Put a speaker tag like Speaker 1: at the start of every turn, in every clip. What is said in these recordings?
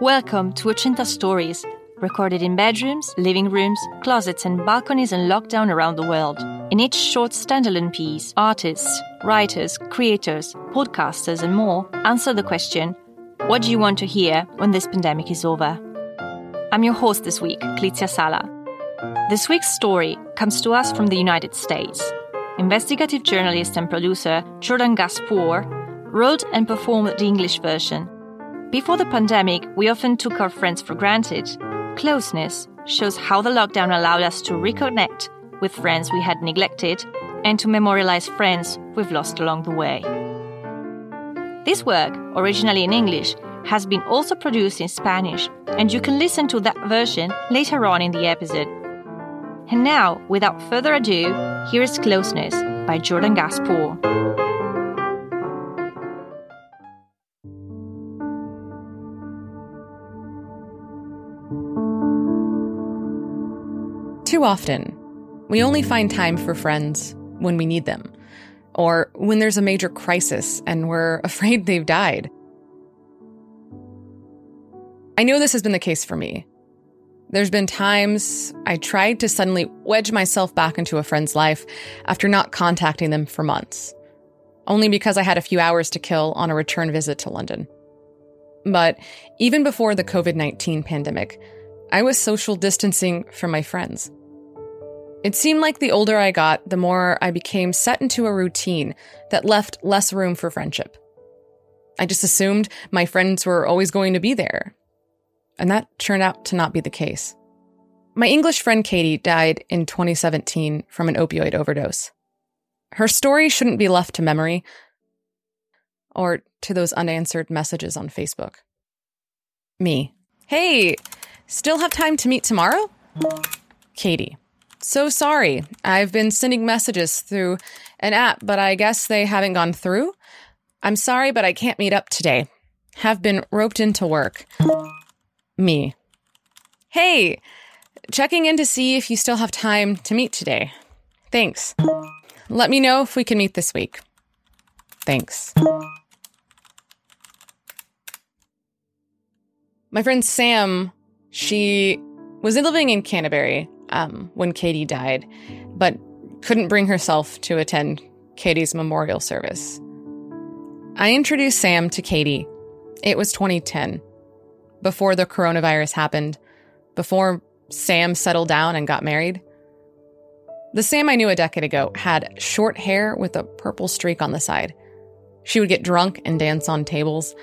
Speaker 1: Welcome to Ochenta Stories, recorded in bedrooms, living rooms, closets, and balconies in lockdown around the world. In each short standalone piece, artists, writers, creators, podcasters, and more answer the question What do you want to hear when this pandemic is over? I'm your host this week, Clizia Sala. This week's story comes to us from the United States. Investigative journalist and producer Jordan Gass-Pooré wrote and performed the English version. Before the pandemic, we often took our friends for granted. Closeness shows how the lockdown allowed us to reconnect with friends we had neglected and to memorialize friends we've lost along the way. This work, originally in English, has been also produced in Spanish, and you can listen to that version later on in the episode. And now, without further ado, here is Closeness by Jordan Gass-Pooré.
Speaker 2: Too often, we only find time for friends when we need them, or when there's a major crisis and we're afraid they've died. I know this has been the case for me. There's been times I tried to suddenly wedge myself back into a friend's life after not contacting them for months, only because I had a few hours to kill on a return visit to London. But even before the COVID 19 pandemic, I was social distancing from my friends. It seemed like the older I got, the more I became set into a routine that left less room for friendship. I just assumed my friends were always going to be there. And that turned out to not be the case. My English friend Katie died in 2017 from an opioid overdose. Her story shouldn't be left to memory or to those unanswered messages on Facebook. Me. Hey, still have time to meet tomorrow? Katie. So sorry. I've been sending messages through an app, but I guess they haven't gone through. I'm sorry, but I can't meet up today. Have been roped into work. Me. Hey, checking in to see if you still have time to meet today. Thanks. Let me know if we can meet this week. Thanks. My friend Sam, she was living in Canterbury um, when Katie died, but couldn't bring herself to attend Katie's memorial service. I introduced Sam to Katie. It was 2010, before the coronavirus happened, before Sam settled down and got married. The Sam I knew a decade ago had short hair with a purple streak on the side. She would get drunk and dance on tables.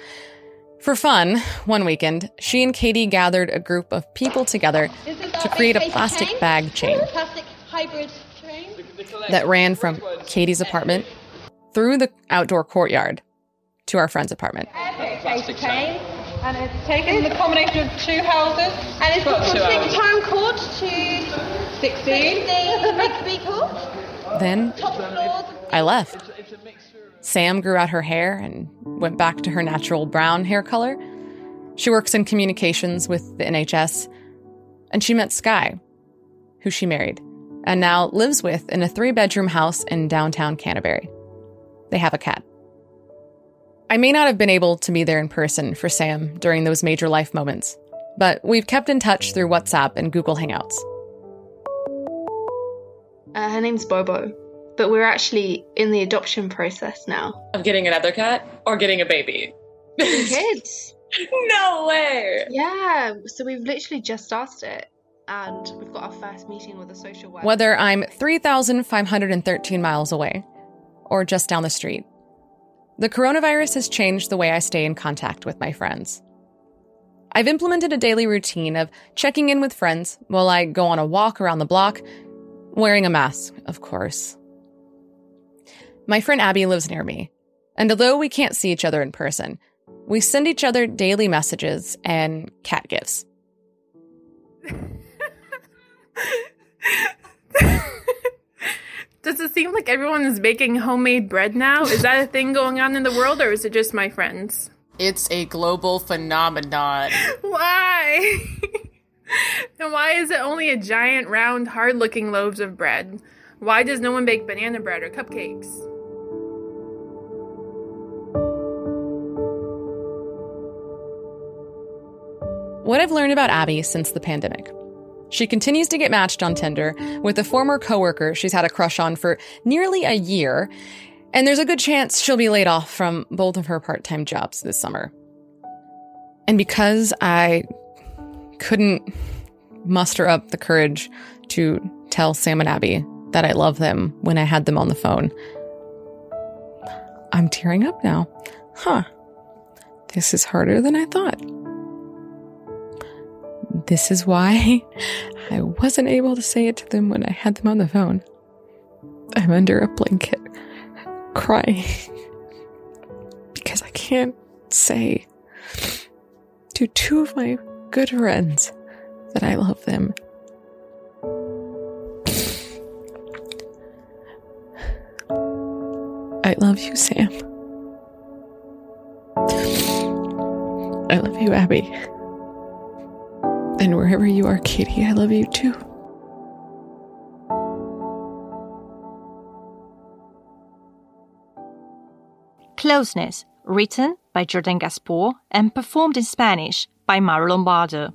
Speaker 2: For fun, one weekend, she and Katie gathered a group of people together to create a plastic bag chain
Speaker 3: Plastic hybrid train.
Speaker 2: that ran from Katie's apartment through the outdoor courtyard to our friend's apartment.
Speaker 3: Plastic chain.
Speaker 4: And it's taken the combination of two houses.
Speaker 3: And it's got
Speaker 4: two
Speaker 3: the
Speaker 4: hours.
Speaker 3: time cord to
Speaker 4: 16.
Speaker 3: 16 Rigby cord.
Speaker 2: Then I left. Sam grew out her hair and went back to her natural brown hair color. She works in communications with the NHS. And she met Sky, who she married, and now lives with in a three bedroom house in downtown Canterbury. They have a cat. I may not have been able to be there in person for Sam during those major life moments, but we've kept in touch through WhatsApp and Google Hangouts.
Speaker 5: Uh, her name's Bobo, but we're actually in the adoption process now.
Speaker 6: of getting another cat or getting a baby.
Speaker 5: Kids.
Speaker 6: no way.
Speaker 5: Yeah, so we've literally just started it, and we've got our first meeting with a social worker.
Speaker 2: Whether I'm 3,513 miles away or just down the street, the coronavirus has changed the way I stay in contact with my friends. I've implemented a daily routine of checking in with friends while I go on a walk around the block, wearing a mask, of course. My friend Abby lives near me, And although we can't see each other in person, we send each other daily messages and cat gifts.
Speaker 7: Does it seem like everyone is baking homemade bread now? Is that a thing going on in the world, or is it just my friends?
Speaker 8: It's a global phenomenon.
Speaker 7: Why? and why is it only a giant, round, hard looking loaves of bread? Why does no one bake banana bread or cupcakes?
Speaker 2: What I've learned about Abby since the pandemic. She continues to get matched on Tinder with a former coworker she's had a crush on for nearly a year, and there's a good chance she'll be laid off from both of her part time jobs this summer. And because I couldn't muster up the courage to tell Sam and Abby that I love them when I had them on the phone, I'm tearing up now. Huh. This is harder than I thought. This is why I wasn't able to say it to them when I had them on the phone. I'm under a blanket, crying, because I can't say to two of my good friends that I love them. I love you, Sam. I love you, Abby. And wherever you are, Katie, I love you too.
Speaker 1: Closeness, written by Jordan Gass-Pooré and performed in Spanish by Maro Lombardo.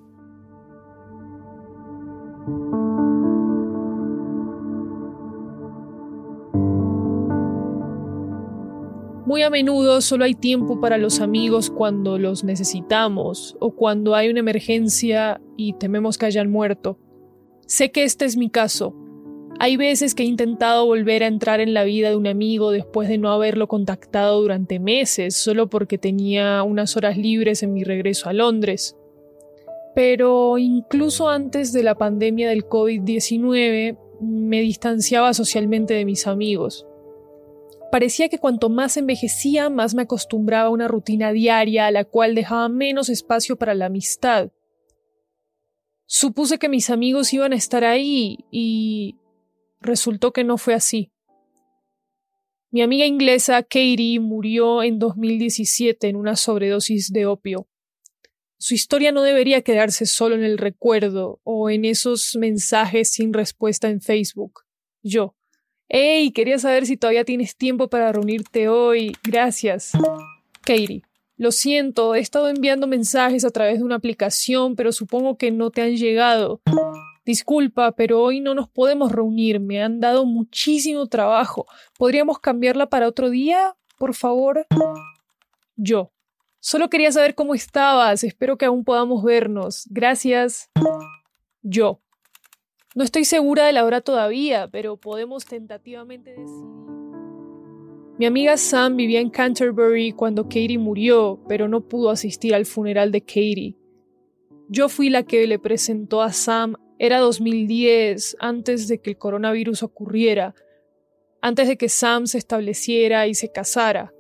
Speaker 9: Muy a menudo solo hay tiempo para los amigos cuando los necesitamos o cuando hay una emergencia y tememos que hayan muerto. Sé que este es mi caso. Hay veces que he intentado volver a entrar en la vida de un amigo después de no haberlo contactado durante meses, solo porque tenía unas horas libres en mi regreso a Londres. Pero incluso antes de la pandemia del COVID-19, me distanciaba socialmente de mis amigos. Parecía que cuanto más envejecía, más me acostumbraba a una rutina diaria a la cual dejaba menos espacio para la amistad. Supuse que mis amigos iban a estar ahí y resultó que no fue así. Mi amiga inglesa Katie murió en 2017 en una sobredosis de opio. Su historia no debería quedarse solo en el recuerdo o en esos mensajes sin respuesta en Facebook. Yo, Hey, quería saber si todavía tienes tiempo para reunirte hoy. Gracias. Katie. Lo siento, he estado enviando mensajes a través de una aplicación, pero supongo que no te han llegado. Disculpa, pero hoy no nos podemos reunir. Me han dado muchísimo trabajo. ¿Podríamos cambiarla para otro día? Por favor. Yo. Solo quería saber cómo estabas. Espero que aún podamos vernos. Gracias. Yo. No estoy segura de la hora todavía, pero podemos tentativamente decidir. Mi amiga Sam vivía en Canterbury cuando Katie murió, pero no pudo asistir al funeral de Katie. Yo fui la que le presentó a Sam. Era 2010, antes de que el coronavirus ocurriera, antes de que Sam se estableciera y se casara.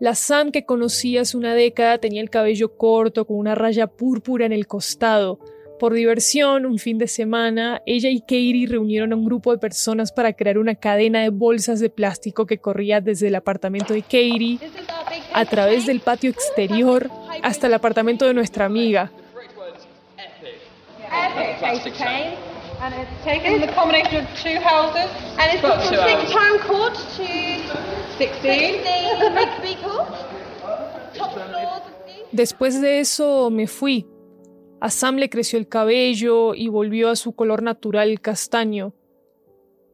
Speaker 9: La Sam que conocí hace una década tenía el cabello corto con una raya púrpura en el costado, por diversión, un fin de semana, ella y Katie reunieron a un grupo de personas para crear una cadena de bolsas de plástico que corría desde el apartamento de Katie a través del patio exterior hasta el apartamento de nuestra amiga.
Speaker 4: And it's taken the combination of two houses.
Speaker 3: And it's got from six time court to
Speaker 4: 16.
Speaker 3: 16 Rigby court. Top floors.
Speaker 9: Después de eso me fui. A Sam le creció el cabello y volvió a su color natural castaño.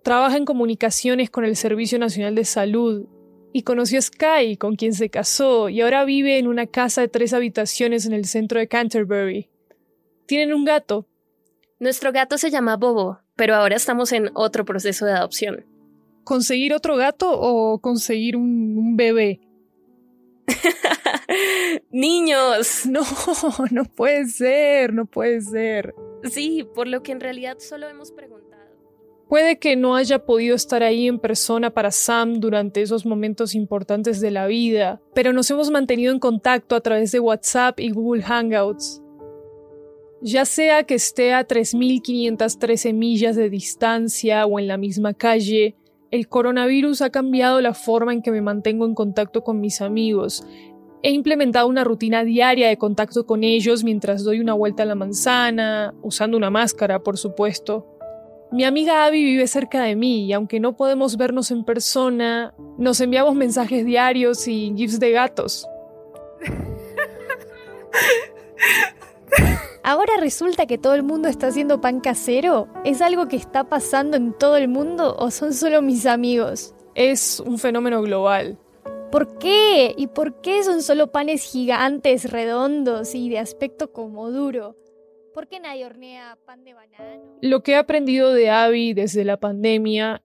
Speaker 9: Trabaja en comunicaciones con el Servicio Nacional de Salud y conoció a Sky, con quien se casó, y ahora vive en una casa de tres habitaciones en el centro de Canterbury. Tienen un gato.
Speaker 10: Nuestro gato se llama Bobo, pero ahora estamos en otro proceso de adopción.
Speaker 9: ¿Conseguir otro gato o conseguir un, un bebé?
Speaker 10: Niños.
Speaker 9: No, no puede ser, no puede ser.
Speaker 10: Sí, por lo que en realidad solo hemos preguntado.
Speaker 9: Puede que no haya podido estar ahí en persona para Sam durante esos momentos importantes de la vida, pero nos hemos mantenido en contacto a través de WhatsApp y Google Hangouts. Ya sea que esté a 3.513 millas de distancia o en la misma calle, el coronavirus ha cambiado la forma en que me mantengo en contacto con mis amigos. He implementado una rutina diaria de contacto con ellos mientras doy una vuelta a la manzana, usando una máscara, por supuesto. Mi amiga Abby vive cerca de mí y aunque no podemos vernos en persona, nos enviamos mensajes diarios y gifs de gatos.
Speaker 11: ¿Ahora resulta que todo el mundo está haciendo pan casero? ¿Es algo que está pasando en todo el mundo o son solo mis amigos?
Speaker 9: Es un fenómeno global.
Speaker 11: ¿Por qué? ¿Y por qué son solo panes gigantes, redondos y de aspecto como duro? ¿Por qué nadie hornea pan de banano?
Speaker 9: Lo que he aprendido de Abby desde la pandemia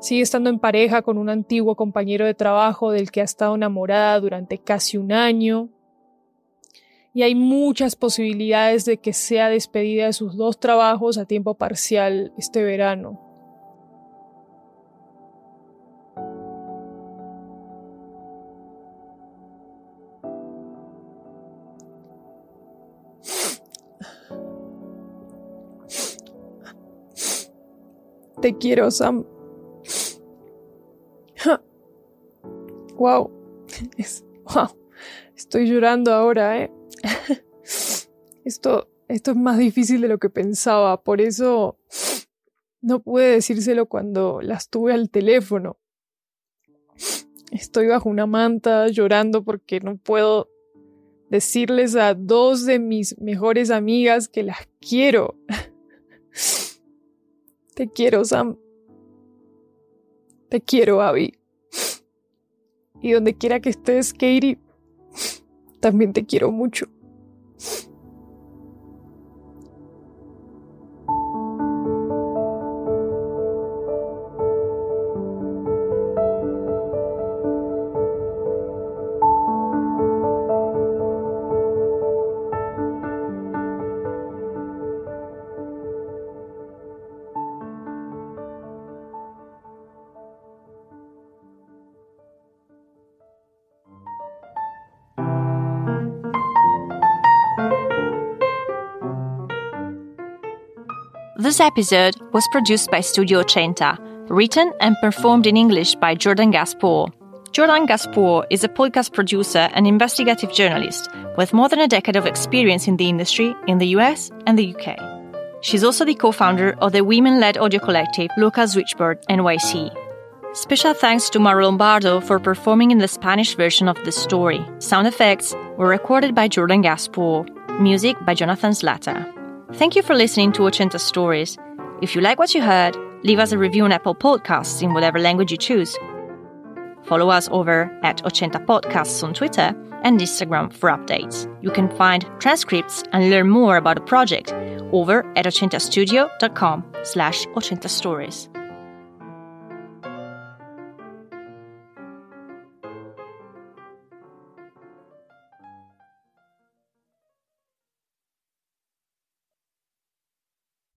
Speaker 9: sigue estando en pareja con un antiguo compañero de trabajo del que ha estado enamorada durante casi un año. Y hay muchas posibilidades de que sea despedida de sus dos trabajos a tiempo parcial este verano. Te quiero, Sam. wow. wow. Estoy llorando ahora, ¿eh? esto, esto es más difícil de lo que pensaba. Por eso no pude decírselo cuando las tuve al teléfono. Estoy bajo una manta llorando porque no puedo decirles a dos de mis mejores amigas que las quiero. Te quiero, Sam. Te quiero, Abby. Y donde quiera que estés, Katie, también te quiero mucho.
Speaker 1: This episode was produced by Studio Ochenta, written and performed in English by Jordan Gass-Pooré. Jordan Gass-Pooré is a podcast producer and investigative journalist with more than a decade of experience in the industry in the US and the UK. She's also the co founder of the women led audio collective Lucas Switchboard NYC. Special thanks to Maro Lombardo for performing in the Spanish version of the story. Sound effects were recorded by Jordan Gass-Pooré, music by Jonathan Slatter. Thank you for listening to Ochenta Stories. If you like what you heard, leave us a review on Apple Podcasts in whatever language you choose. Follow us over at Ochenta Podcasts on Twitter and Instagram for updates. You can find transcripts and learn more about the project over at ochentastudio.com slash ochenta stories.